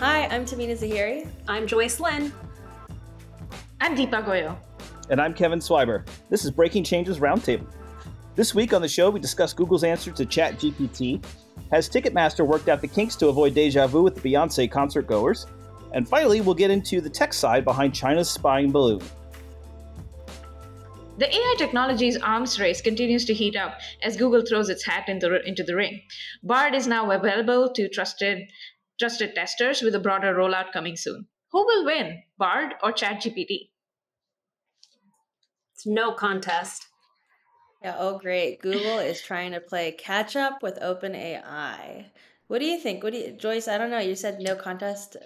Hi, I'm Tamina Zahiri. I'm Joyce Lynn. I'm Deepa Goyal. And I'm Kevin Swiber. This is Breaking Changes Roundtable. This week on the show, we discuss Google's answer to ChatGPT. Has Ticketmaster worked out the kinks to avoid deja vu with the Beyonce concert goers? And finally, we'll get into the tech side behind China's spying balloon. The AI technology's arms race continues to heat up as Google throws its hat into, into the ring. Bard is now available to trusted, trusted testers with a broader rollout coming soon. Who will win, Bard or ChatGPT? It's no contest. Yeah, oh great. Google is trying to play catch up with OpenAI. What do you think? What do you Joyce, I don't know. You said no contest.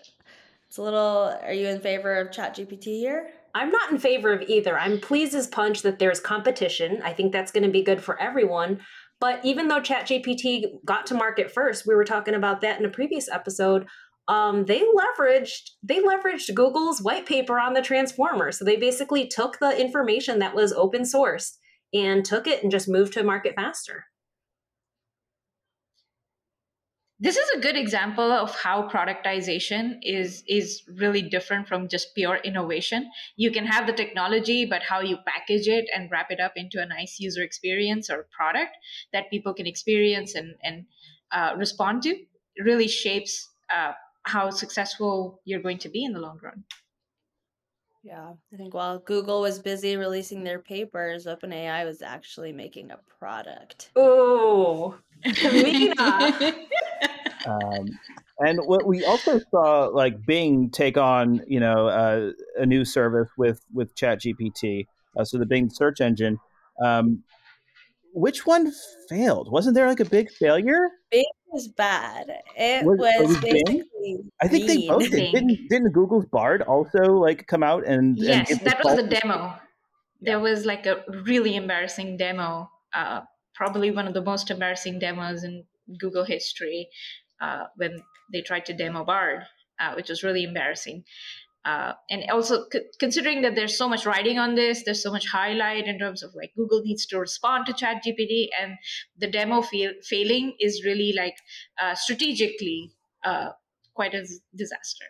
It's a little are you in favor of ChatGPT here? I'm not in favor of either. I'm pleased as punch that there's competition. I think that's going to be good for everyone. But even though ChatGPT got to market first, we were talking about that in a previous episode. Um, they leveraged they leveraged Google's white paper on the transformer. So they basically took the information that was open sourced and took it and just moved to market faster. This is a good example of how productization is is really different from just pure innovation you can have the technology but how you package it and wrap it up into a nice user experience or product that people can experience and and uh, respond to really shapes uh, how successful you're going to be in the long run yeah, I think while Google was busy releasing their papers, OpenAI was actually making a product. Oh, Mina. Um, and what we also saw, like Bing take on, you know, uh, a new service with with ChatGPT, uh, so the Bing search engine. Um, which one failed? Wasn't there like a big failure? Bing was bad. It was, was, was basically. Bing? I think they both did. Didn't, didn't Google's Bard also like come out and? Yes, and that was the demo. There was like a really embarrassing demo. Uh, probably one of the most embarrassing demos in Google history uh, when they tried to demo Bard, uh, which was really embarrassing. Uh, and also c- considering that there's so much writing on this, there's so much highlight in terms of like Google needs to respond to ChatGPT, and the demo fa- failing is really like uh, strategically uh, quite a disaster.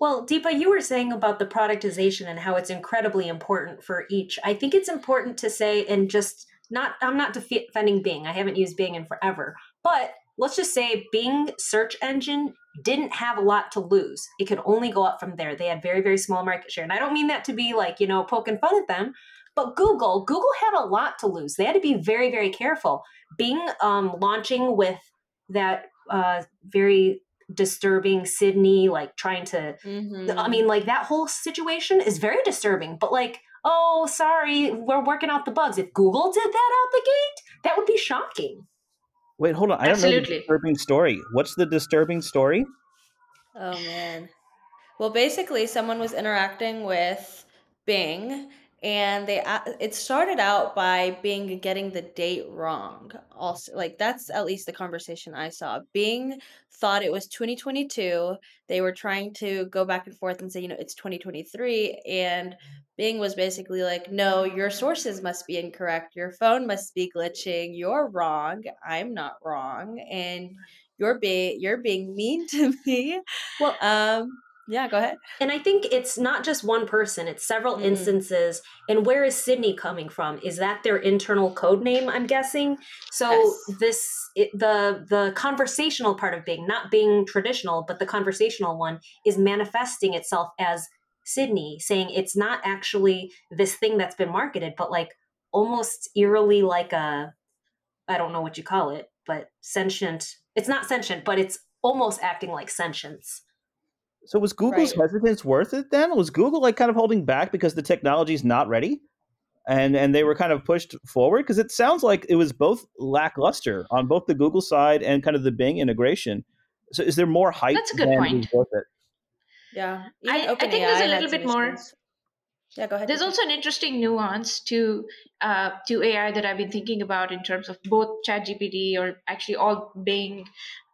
Well, Deepa, you were saying about the productization and how it's incredibly important for each. I think it's important to say, and just not, I'm not defending Bing. I haven't used Bing in forever, but let's just say Bing search engine didn't have a lot to lose. It could only go up from there. They had very, very small market share. And I don't mean that to be like, you know, poking fun at them, but Google, Google had a lot to lose. They had to be very, very careful. Bing um, launching with that uh, very disturbing Sydney, like trying to, mm-hmm. I mean, like that whole situation is very disturbing, but like, oh, sorry, we're working out the bugs. If Google did that out the gate, that would be shocking. Wait, hold on. I Absolutely. don't know the disturbing story. What's the disturbing story? Oh man. Well, basically, someone was interacting with Bing and they it started out by being getting the date wrong also like that's at least the conversation i saw. Bing thought it was 2022 they were trying to go back and forth and say you know it's 2023 and Bing was basically like no your sources must be incorrect. Your phone must be glitching. You're wrong. I'm not wrong. And you're being you're being mean to me. Well um yeah, go ahead. And I think it's not just one person, it's several mm-hmm. instances. And where is Sydney coming from? Is that their internal code name, I'm guessing? So yes. this it, the the conversational part of Bing, not being traditional, but the conversational one is manifesting itself as Sydney, saying it's not actually this thing that's been marketed, but like almost eerily like a I don't know what you call it, but sentient. It's not sentient, but it's almost acting like sentience. So was Google's right. hesitance worth it then? Was Google like kind of holding back because the technology is not ready? And and they were kind of pushed forward because it sounds like it was both lackluster on both the Google side and kind of the Bing integration. So is there more hype? That's a good point. Yeah, I, I, think there's a little bit more. Yeah, go ahead. There's also an interesting nuance to uh, to AI that I've been thinking about in terms of both ChatGPT or actually all Bing,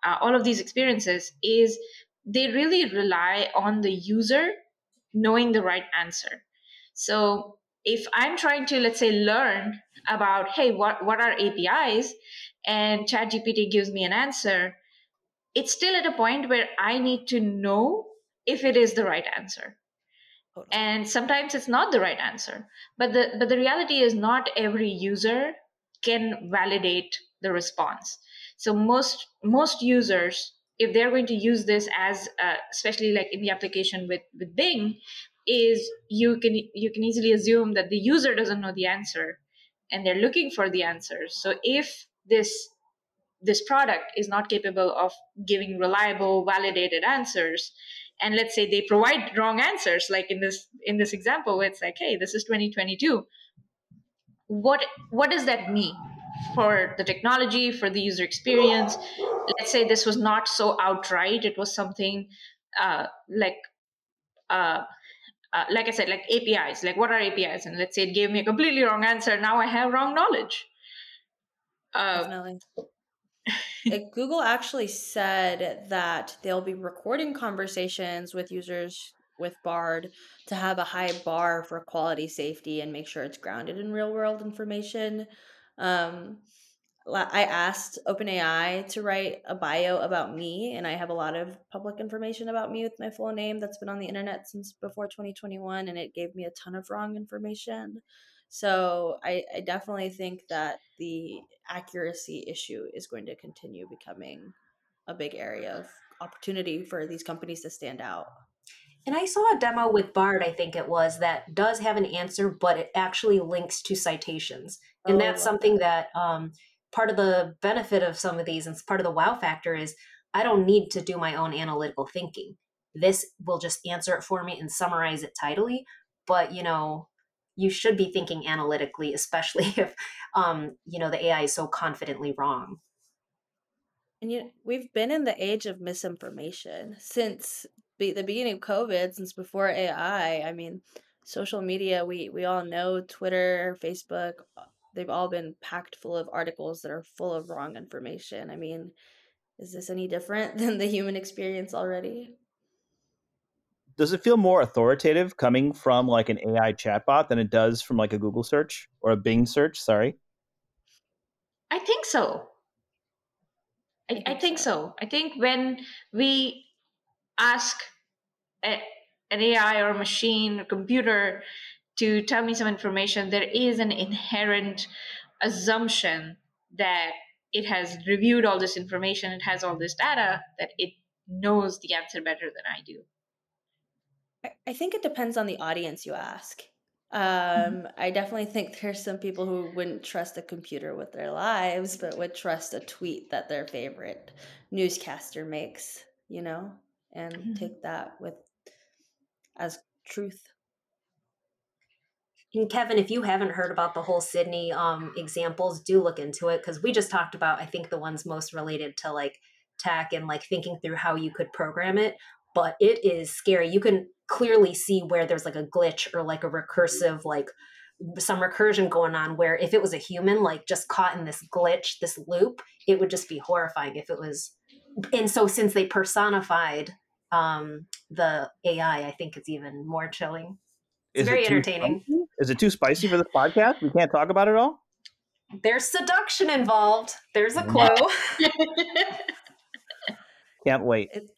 uh, all of these experiences is they really rely on the user knowing the right answer. So if I'm trying to, let's say, learn about, hey, what, what are APIs? And ChatGPT gives me an answer, it's still at a point where I need to know if it is the right answer. And sometimes it's not the right answer. But the but the reality is not every user can validate the response. So most most users, if they're going to use this as, uh, especially like in the application with with Bing, is you can you can easily assume that the user doesn't know the answer, and they're looking for the answers. So if this this product is not capable of giving reliable validated answers and let's say they provide wrong answers like in this in this example it's like hey this is 2022 what what does that mean for the technology for the user experience. Let's say this was not so outright. It was something uh, like uh, uh, like i said like apis like what are apis and let's say it gave me a completely wrong answer. Now i have wrong knowledge. Uh, Definitely. Google actually said that they'll be recording conversations with users with Bard to have a high bar for quality safety and make sure it's grounded in real world information. Um, I asked OpenAI to write a bio about me, and I have a lot of public information about me with my full name that's been on the internet since before 2021, and it gave me a ton of wrong information. So I, I definitely think that the accuracy issue is going to continue becoming a big area of opportunity for these companies to stand out. And I saw a demo with Bard, I think it was, that does have an answer, but it actually links to citations. And oh, that's something that, that um, part of the benefit of some of these and part of the wow factor is I don't need to do my own analytical thinking. This will just answer it for me and summarize it tidily. But, you know, you should be thinking analytically, especially if um, you know the AI is so confidently wrong. And you, we've been in the age of misinformation since the beginning of COVID, since before AI. I mean, social media, we we all know Twitter, Facebook, uh, they've all been packed full of articles that are full of wrong information. I mean, is this any different than the human experience already? does it feel more authoritative coming from like an AI chatbot than it does from like a Google search or a Bing search? Sorry. I think so. I, I think, I think so. so. I think when we ask a, an AI or a machine or computer to tell me some information, there is an inherent assumption that it has reviewed all this information, it has all this data, that it knows the answer better than I do. I think it depends on the audience you ask. Mm-hmm. Um, I definitely think there's some people who wouldn't trust a computer with their lives, but would trust a tweet that their favorite newscaster makes, you know, and Mhm. take that with as truth. And Kevin, if you haven't heard about the whole Sydney um, examples, do look into it because we just talked about, I think, the ones most related to like tech and like thinking through how you could program it. But it is scary. You can clearly see where there's like a glitch or like a recursive like some recursion going on where if it was a human like just caught in this glitch this loop it would just be horrifying if it was and so since they personified um the ai i think it's even more chilling. It's is very it entertaining. spicy? is it too spicy for this podcast? We can't talk about it all? There's seduction involved. There's a clue can't wait. It's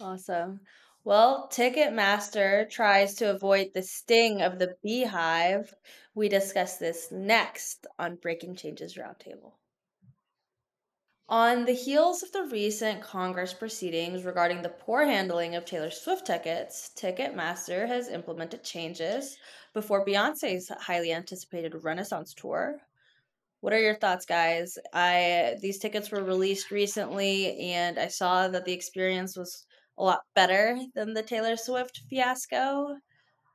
awesome. Well, Ticketmaster tries to avoid the sting of the beehive. We discuss this next on Breaking Changes Roundtable. On the heels of the recent Congress proceedings regarding the poor handling of Taylor Swift tickets, Ticketmaster has implemented changes before Beyonce's highly anticipated Renaissance tour. What are your thoughts, guys? I these tickets were released recently and I saw that the experience was a lot better than the Taylor Swift fiasco.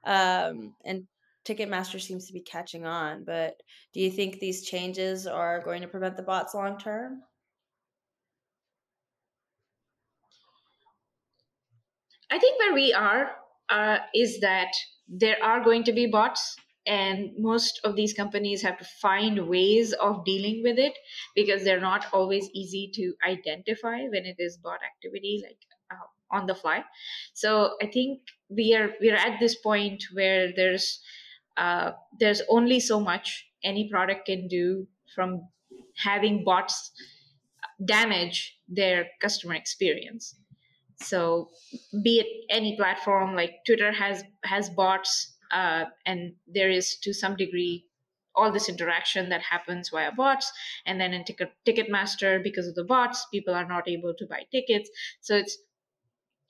Um, and Ticketmaster seems to be catching on. But do you think these changes are going to prevent the bots long term? I think where we are uh, is that there are going to be bots, and most of these companies have to find ways of dealing with it because they're not always easy to identify when it is bot activity. Like uh, on the fly so i think we are we are at this point where there's uh, there's only so much any product can do from having bots damage their customer experience. So, be it any platform like Twitter has has bots, uh, and there is to some degree all this interaction that happens via bots. And then in ticket ticketmaster because of the bots people are not able to buy tickets. So it's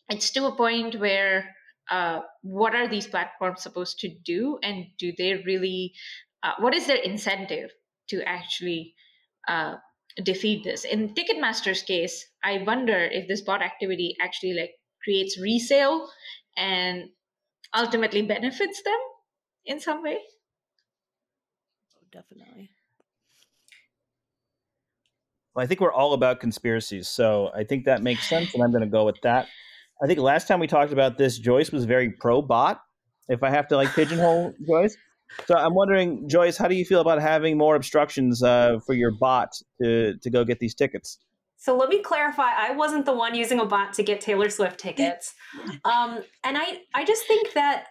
it's to a point where uh, what are these platforms supposed to do? And do they really uh, what is their incentive to actually uh, defeat this in ticketmaster's case i wonder if this bot activity actually like creates resale and ultimately benefits them in some way oh, definitely. Well, I think we're all about conspiracies, so I think that makes sense, and I'm going to go with that. I think last time we talked about this, Joyce was very pro bot. If I have to like pigeonhole Joyce, so I'm wondering, Joyce, how do you feel about having more obstructions uh, for your bot to to go get these tickets? So let me clarify. I wasn't the one using a bot to get Taylor Swift tickets, um, and I I just think that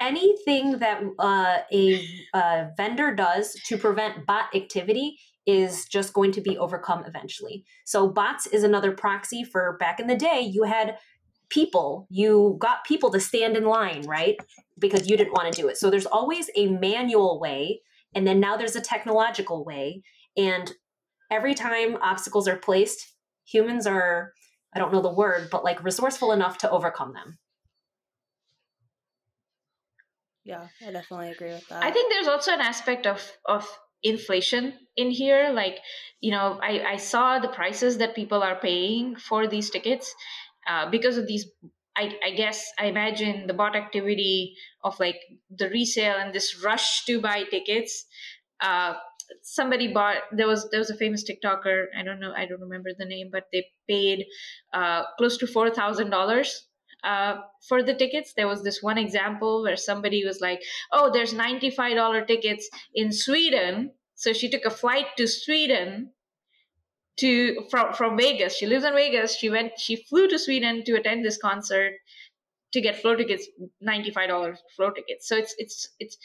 anything that uh, a, a vendor does to prevent bot activity is just going to be overcome eventually. So bots is another proxy for back in the day you had people you got people to stand in line right because you didn't want to do it so there's always a manual way and then now there's a technological way and every time obstacles are placed humans are i don't know the word but like resourceful enough to overcome them yeah, I definitely agree with that. I think there's also an aspect of of inflation in here. Like, you know, I, I saw the prices that people are paying for these tickets uh, because of these. I, I guess I imagine the bot activity of like the resale and this rush to buy tickets. Uh, somebody bought there was there was a famous TikToker. I don't know. I don't remember the name, but they paid uh, close to four thousand dollars uh, for the tickets. There was this one example where somebody was like, "Oh, there's $95 tickets in Sweden." So she took a flight to Sweden to from from Vegas. She lives in Vegas. She went. She flew to Sweden to attend this concert to get flow tickets, $95 flow tickets. So it's it's it's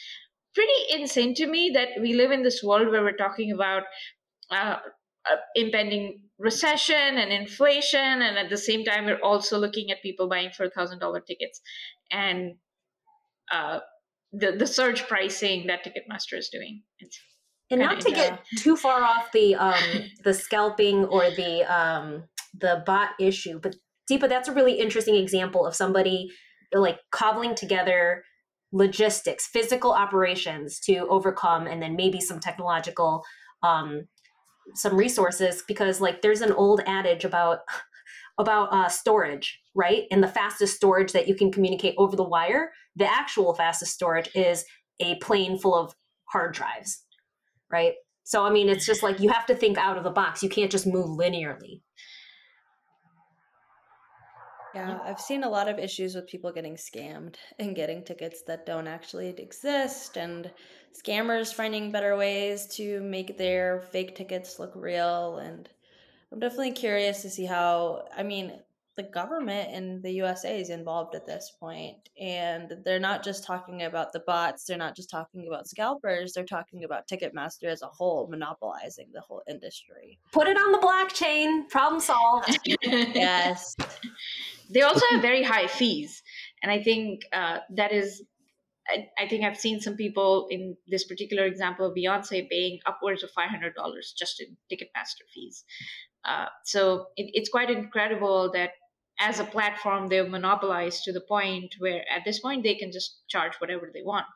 pretty insane to me that we live in this world where we're talking about uh, uh, impending recession and inflation and at the same time we're also looking at people buying for thousand dollar tickets and uh, the the surge pricing that ticketmaster is doing it's and not to get too far off the um the scalping or the um the bot issue but deepa that's a really interesting example of somebody like cobbling together logistics physical operations to overcome and then maybe some technological um some resources because like there's an old adage about about uh, storage right? And the fastest storage that you can communicate over the wire the actual fastest storage is a plane full of hard drives right so i mean it's just like you have to think out of the box you can't just move linearly yeah, I've seen a lot of issues with people getting scammed and getting tickets that don't actually exist, and scammers finding better ways to make their fake tickets look real. And I'm definitely curious to see how, I mean, the government in the USA is involved at this point, and they're not just talking about the bots, they're not just talking about scalpers, they're talking about Ticketmaster as a whole monopolizing the whole industry. Put it on the blockchain, problem solved. yes. They also have very high fees, and I think uh, that is I, I, think I've seen some people in this particular example of Beyonce paying upwards of $500 just in Ticketmaster fees. Uh, so it, it's quite incredible that as a platform they've monopolized to the point where at this point they can just charge whatever they want.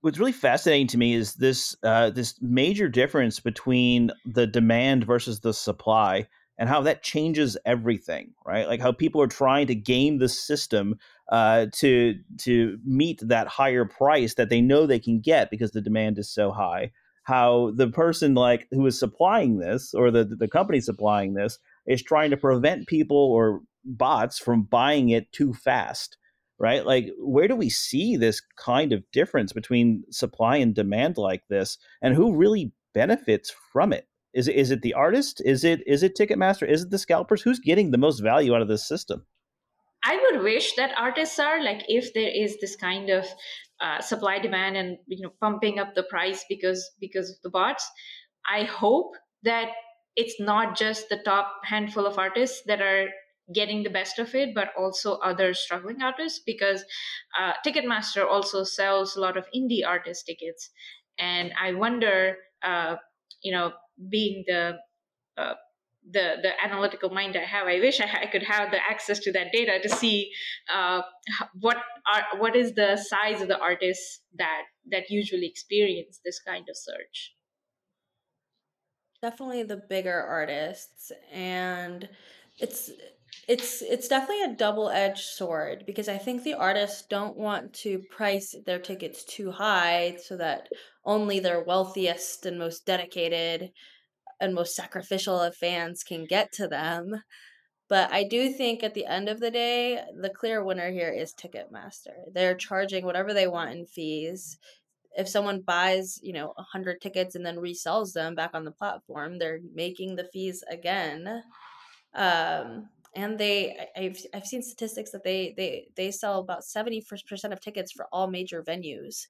What's really fascinating to me is this uh, this major difference between the demand versus the supply and how that changes everything right? Like how people are trying to game the system uh, to to meet that higher price that they know they can get because the demand is so high. How the person like who is supplying this or the the company supplying this is trying to prevent people or bots from buying it too fast right? Like where do we see this kind of difference between supply and demand like this and who really benefits from it? Is it is it the artist? Is it is it ticketmaster? Is it the scalpers? Who's getting the most value out of this system? I would wish that artists are like if there is this kind of uh, supply demand and you know pumping up the price because because of the bots i hope that it's not just the top handful of artists that are getting the best of it, but also other struggling artists because uh, Ticketmaster also sells a lot of indie artist tickets. And I wonder, uh, you know, being the uh, the the analytical mind I have, I wish I, I, could have the access to that data to see uh, what are what is the size of the artists that that usually experience this kind of search. Definitely the bigger artists, and it's it's it's definitely a double-edged sword because I think the artists don't want to price their tickets too high so that only their wealthiest and most dedicated and most sacrificial of fans can get to them. But I do think at the end of the day, the clear winner here is Ticketmaster. They're charging whatever they want in fees. If someone buys, you know, 100 tickets and then resells them back on the platform, they're making the fees again. Um, and they I've I've seen statistics that they they they sell about 70% of tickets for all major venues.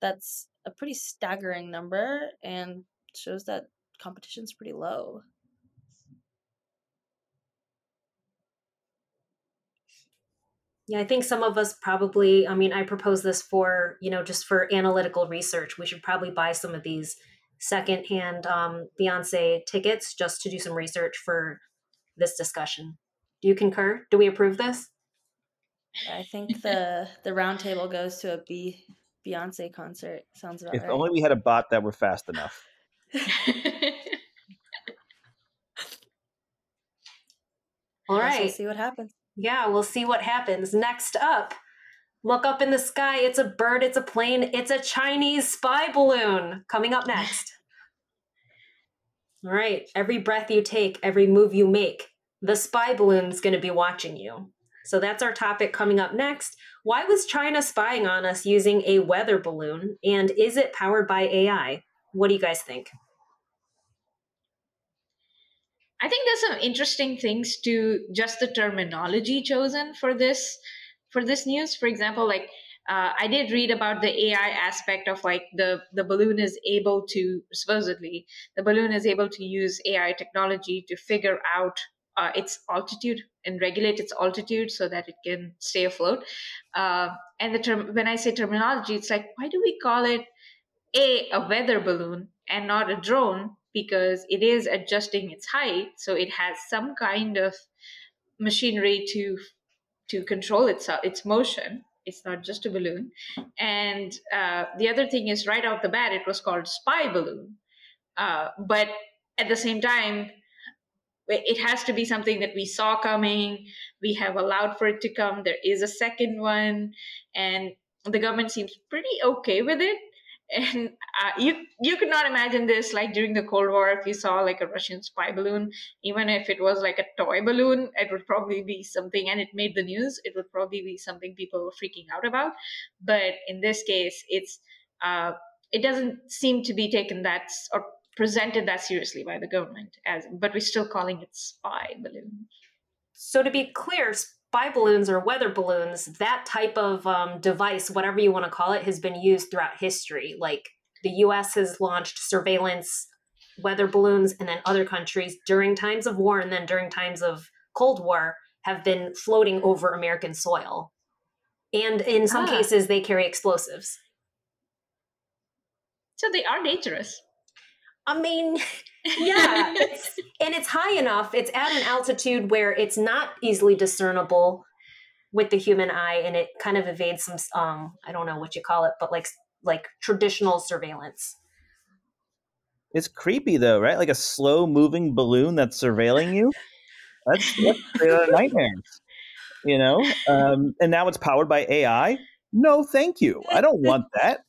That's a pretty staggering number and shows that competition's pretty low. Yeah, I think some of us probably, I mean, I propose this for, you know, just for analytical research. We should probably buy some of these secondhand um, Beyonce tickets just to do some research for this discussion. Do you concur? Do we approve this? I think the the roundtable goes to a B Beyonce concert. Sounds about if right. only we had a bot that were fast enough. All right. We'll see what happens. Yeah, we'll see what happens. Next up, look up in the sky. It's a bird, it's a plane, it's a Chinese spy balloon. Coming up next. All right. Every breath you take, every move you make, the spy balloon's going to be watching you. So that's our topic coming up next. Why was China spying on us using a weather balloon? And is it powered by AI? What do you guys think? I think there's some interesting things to just the terminology chosen for this for this news. For example, like uh, I did read about the AI aspect of like the the balloon is able to supposedly the balloon is able to use AI technology to figure out uh, its altitude and regulate its altitude so that it can stay afloat. Uh, and the term when I say terminology, it's like why do we call it a a weather balloon and not a drone because it is adjusting its height, so it has some kind of machinery to to control itself its motion. It's not just a balloon. And uh, the other thing is, right off the bat, it was called spy balloon. Uh, but at the same time, it has to be something that we saw coming. We have allowed for it to come. There is a second one, and the government seems pretty okay with it. And uh, you you could not imagine this like during the Cold War. If you saw like a Russian spy balloon, even if it was like a toy balloon, it would probably be something, and it made the news. It would probably be something people were freaking out about. But in this case, it's uh, it doesn't seem to be taken that or presented that seriously by the government as but we're still calling it spy balloon so to be clear spy balloons or weather balloons that type of um, device whatever you want to call it has been used throughout history. Like the us has launched surveillance weather balloons and then other countries during times of war and then during times of cold war have been floating over american soil. And in some ah. cases they carry explosives. So they are dangerous. I mean, yeah, it's, and it's high enough. It's at an altitude where it's not easily discernible with the human eye, and it kind of evades some um I don't know what you call it, but like like traditional surveillance. It's creepy though, right? Like a slow moving balloon that's surveilling you. That's, that's nightmares, you know. Um, and now it's powered by AI. No, thank you. I don't want that.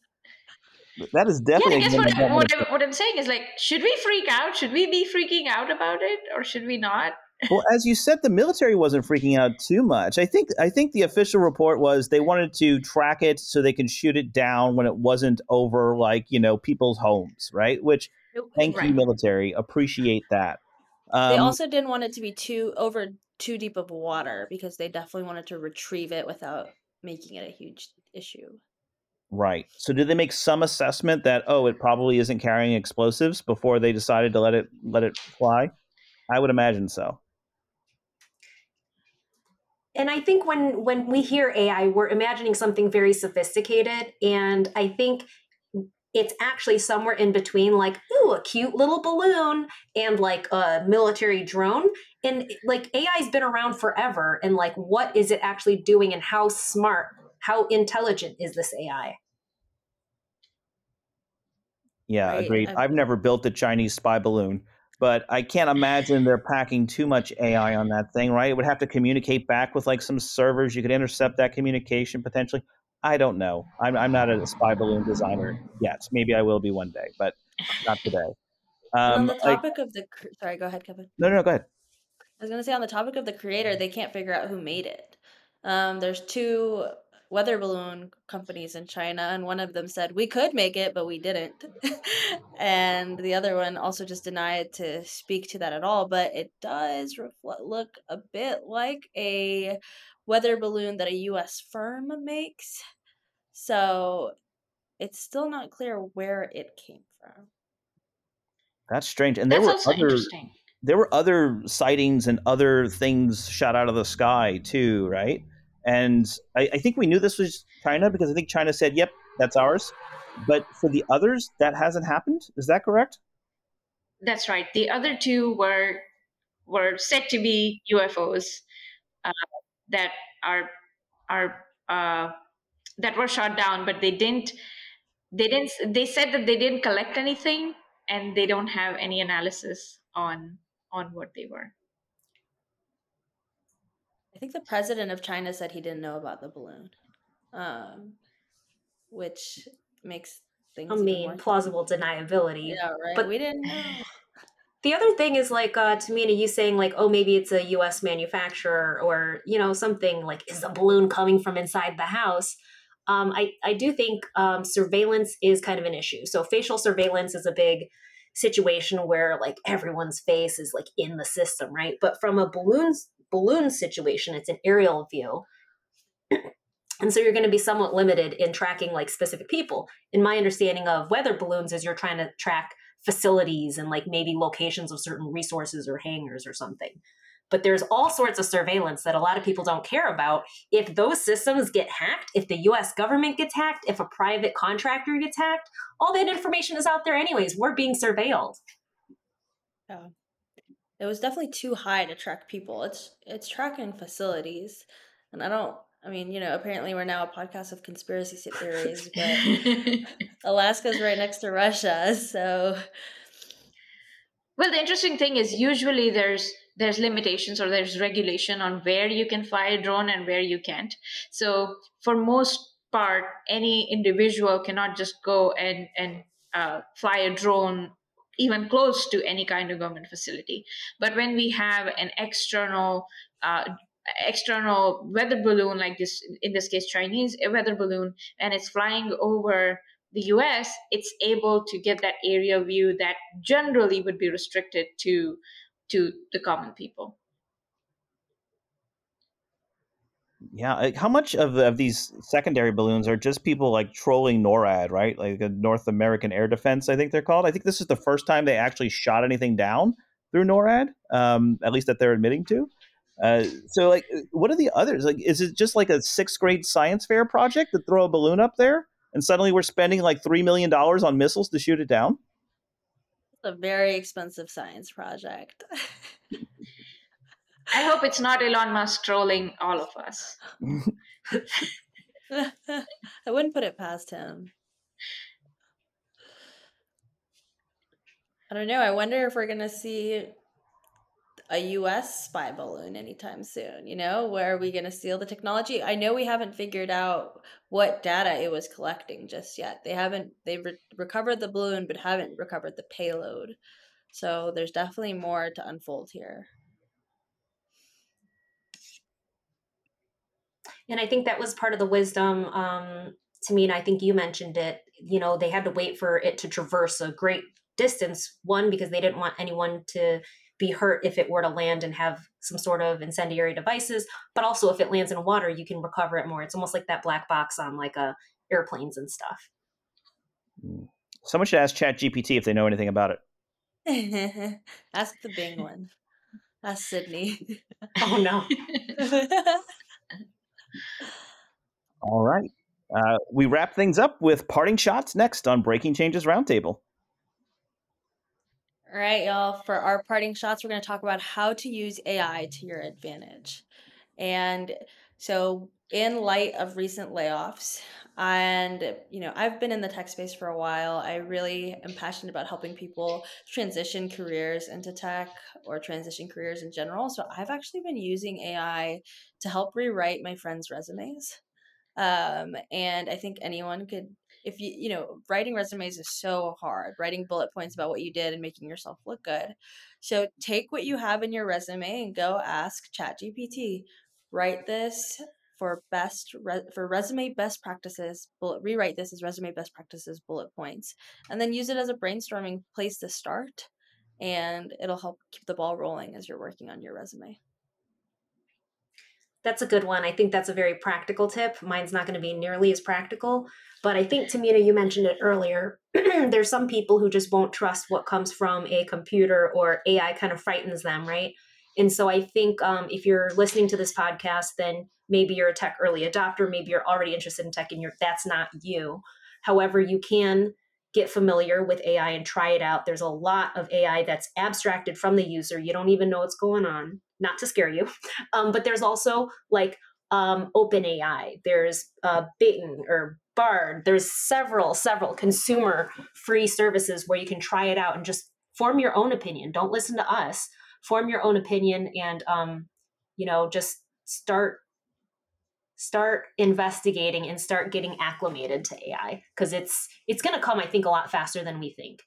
That is definitely. Yeah, I guess what, I, what, I, what I'm saying is like, should we freak out? Should we be freaking out about it, or should we not? well, as you said, the military wasn't freaking out too much. I think I think the official report was they wanted to track it so they can shoot it down when it wasn't over, like you know, people's homes, right? Which, thank right. you, military, appreciate that. Um, they also didn't want it to be too over too deep of water because they definitely wanted to retrieve it without making it a huge issue. Right. So did they make some assessment that oh it probably isn't carrying explosives before they decided to let it let it fly? I would imagine so. And I think when when we hear AI, we're imagining something very sophisticated and I think it's actually somewhere in between like ooh a cute little balloon and like a military drone and like ai's been around forever and like what is it actually doing and how smart how intelligent is this ai yeah, right. agreed. I've, I've never built a Chinese spy balloon, but I can't imagine they're packing too much AI on that thing, right? It would have to communicate back with like some servers. You could intercept that communication potentially. I don't know. I'm, I'm not a spy balloon designer yet. Maybe I will be one day, but not today. Um, on the topic I, of the sorry, go ahead, Kevin. No, no, go ahead. I was going to say on the topic of the creator, they can't figure out who made it. Um, there's two weather balloon companies in China, and one of them said we could make it, but we didn't, and the other one also just denied to speak to that at all. But it does reflect, look a bit like a weather balloon that a U.S. firm makes, so it's still not clear where it came from. That's strange, and there That's were other there were other sightings and other things shot out of the sky too, right? And I, I, think we knew this was China because I think China said, yep, that's ours. But for the others, that hasn't happened. Is that correct? That's right. The other two were were said to be UFOs uh, that are are uh, that were shot down, but they didn't. They didn't. They said that they didn't collect anything, and they don't have any analysis on on what they were. I think the president of China said he didn't know about the balloon, um, which makes things. I mean, plausible deniability. Yeah, right. But we didn't. The other thing is like uh, Tamina, you saying like, oh, maybe it's a U.S. manufacturer or you know something like, is the balloon coming from inside the house? Um, I I do think um, surveillance is kind of an issue. So facial surveillance is a big situation where like everyone's face is like in the system, right? But from a balloon's balloon situation, it's an aerial view. and so you're going to be somewhat limited in tracking like specific people. In my understanding of weather balloons is you're trying to track facilities and like maybe locations of certain resources or hangars or something. But there's all sorts of surveillance that a lot of people don't care about. If those systems get hacked, if the US government gets hacked, if a private contractor gets hacked, all that information is out there anyways. We're being surveilled. Yeah it was definitely too high to track people. It's it's tracking facilities, and I don't. I mean, you know, apparently we're now a podcast of conspiracy theories, but Alaska's right next to Russia, so. Well, the interesting thing is usually there's there's limitations or there's regulation on where you can fly a drone and where you can't. So for most part, any individual cannot just go and and uh, fly a drone even close to any kind of government facility. But when we have an external uh, external weather balloon like this, in this case Chinese weather balloon, and it's flying over the US, it's able to get that area view that generally would be restricted to to the common people. Yeah, how much of, of these secondary balloons are just people like trolling NORAD, right? Like the North American Air Defense, I think they're called. I think this is the first time they actually shot anything down through NORAD, um, at least that they're admitting to. Uh, so, like, what are the others? Like, is it just like a sixth grade science fair project to throw a balloon up there, and suddenly we're spending like three million dollars on missiles to shoot it down? It's a very expensive science project. I hope it's not Elon Musk trolling all of us. I wouldn't put it past him. I don't know. I wonder if we're going to see a US spy balloon anytime soon. You know, where are we going to steal the technology? I know we haven't figured out what data it was collecting just yet. They haven't, they've re- recovered the balloon, but haven't recovered the payload. So there's definitely more to unfold here. And I think that was part of the wisdom. Um, to me, and I think you mentioned it. You know, they had to wait for it to traverse a great distance. One, because they didn't want anyone to be hurt if it were to land and have some sort of incendiary devices. But also, if it lands in water, you can recover it more. It's almost like that black box on like a airplanes and stuff. Hmm. Someone should ask Chat GPT if they know anything about it. ask the Bing one. Ask Sydney. oh no. All right. Uh, we wrap things up with parting shots next on Breaking Changes Roundtable. All right, y'all. For our parting shots, we're going to talk about how to use AI to your advantage. And so, in light of recent layoffs, and you know, I've been in the tech space for a while. I really am passionate about helping people transition careers into tech or transition careers in general. So, I've actually been using AI to help rewrite my friends' resumes. Um, and I think anyone could if you you know writing resumes is so hard writing bullet points about what you did and making yourself look good so take what you have in your resume and go ask chat gpt write this for best re- for resume best practices bullet rewrite this as resume best practices bullet points and then use it as a brainstorming place to start and it'll help keep the ball rolling as you're working on your resume that's a good one. I think that's a very practical tip. Mine's not going to be nearly as practical, but I think Tamina, you mentioned it earlier. There's some people who just won't trust what comes from a computer or AI kind of frightens them, right? And so I think um, if you're listening to this podcast, then maybe you're a tech early adopter, maybe you're already interested in tech, and you're that's not you. However, you can get familiar with AI and try it out. There's a lot of AI that's abstracted from the user. You don't even know what's going on not to scare you. Um, but there's also like um, OpenAI, there's uh, Bing or Bard. There's several, several consumer free services where you can try it out and just form your own opinion. Don't listen to us. Form your own opinion and, um, you know, just start start investigating and start getting acclimated to AI because it's it's going to come I think a lot faster than we think.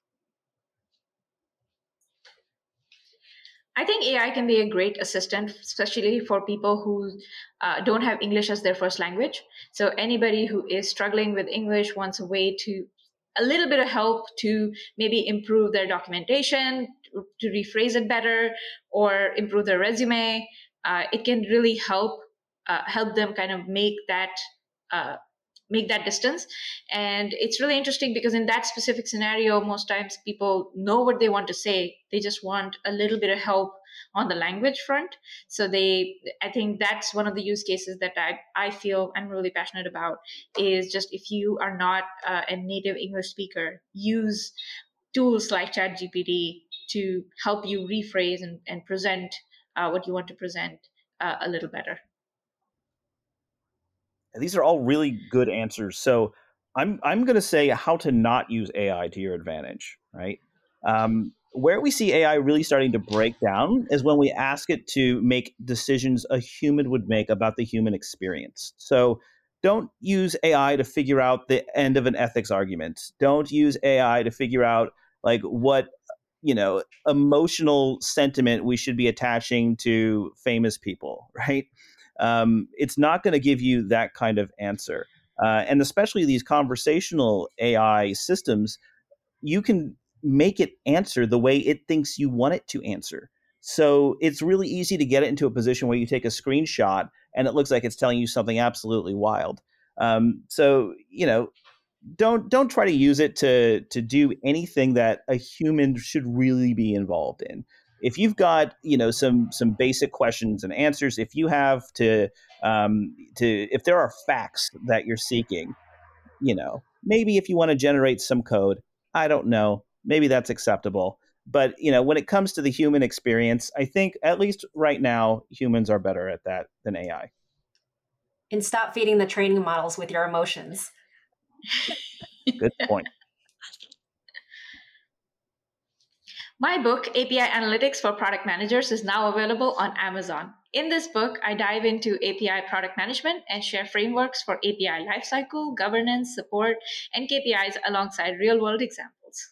I think AI can be a great assistant, especially for people who uh, don't have English as their first language. So anybody who is struggling with English wants a way to a little bit of help to maybe improve their documentation, to rephrase it better, or improve their resume. Uh, it can really help uh, help them kind of make that uh, make that distance and it's really interesting because in that specific scenario most times people know what they want to say they just want a little bit of help on the language front so they i think that's one of the use cases that i, I feel i'm really passionate about is just if you are not uh, a native english speaker use tools like chatgpt to help you rephrase and, and present uh, what you want to present uh, a little better these are all really good answers. So I'm I'm going to say how to not use AI to your advantage, right? Um, where we see AI really starting to break down is when we ask it to make decisions a human would make about the human experience. So don't use AI to figure out the end of an ethics argument. Don't use AI to figure out like what you know emotional sentiment we should be attaching to famous people, right? um, it's not going to give you that kind of answer. Uh, and especially these conversational AI systems, you can make it answer the way it thinks you want it to answer. So it's really easy to get it into a position where you take a screenshot and it looks like it's telling you something absolutely wild. Um, so you know, don't don't try to use it to to do anything that a human should really be involved in. If you've got you know some some basic questions and answers if you have to um, to if there are facts that you're seeking you know maybe if you want to generate some code i don't know maybe that's acceptable. But you know when it comes to the human experience i think at least right now humans are better at that than ai and stop feeding the training models with your emotions good point My book, API Analytics for Product Managers, is now available on Amazon. In this book, I dive into API product management and share frameworks for API lifecycle, governance, support, and KPIs alongside real world examples.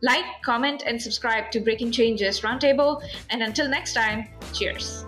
Like, comment, and subscribe to Breaking Changes Roundtable. And until next time, cheers.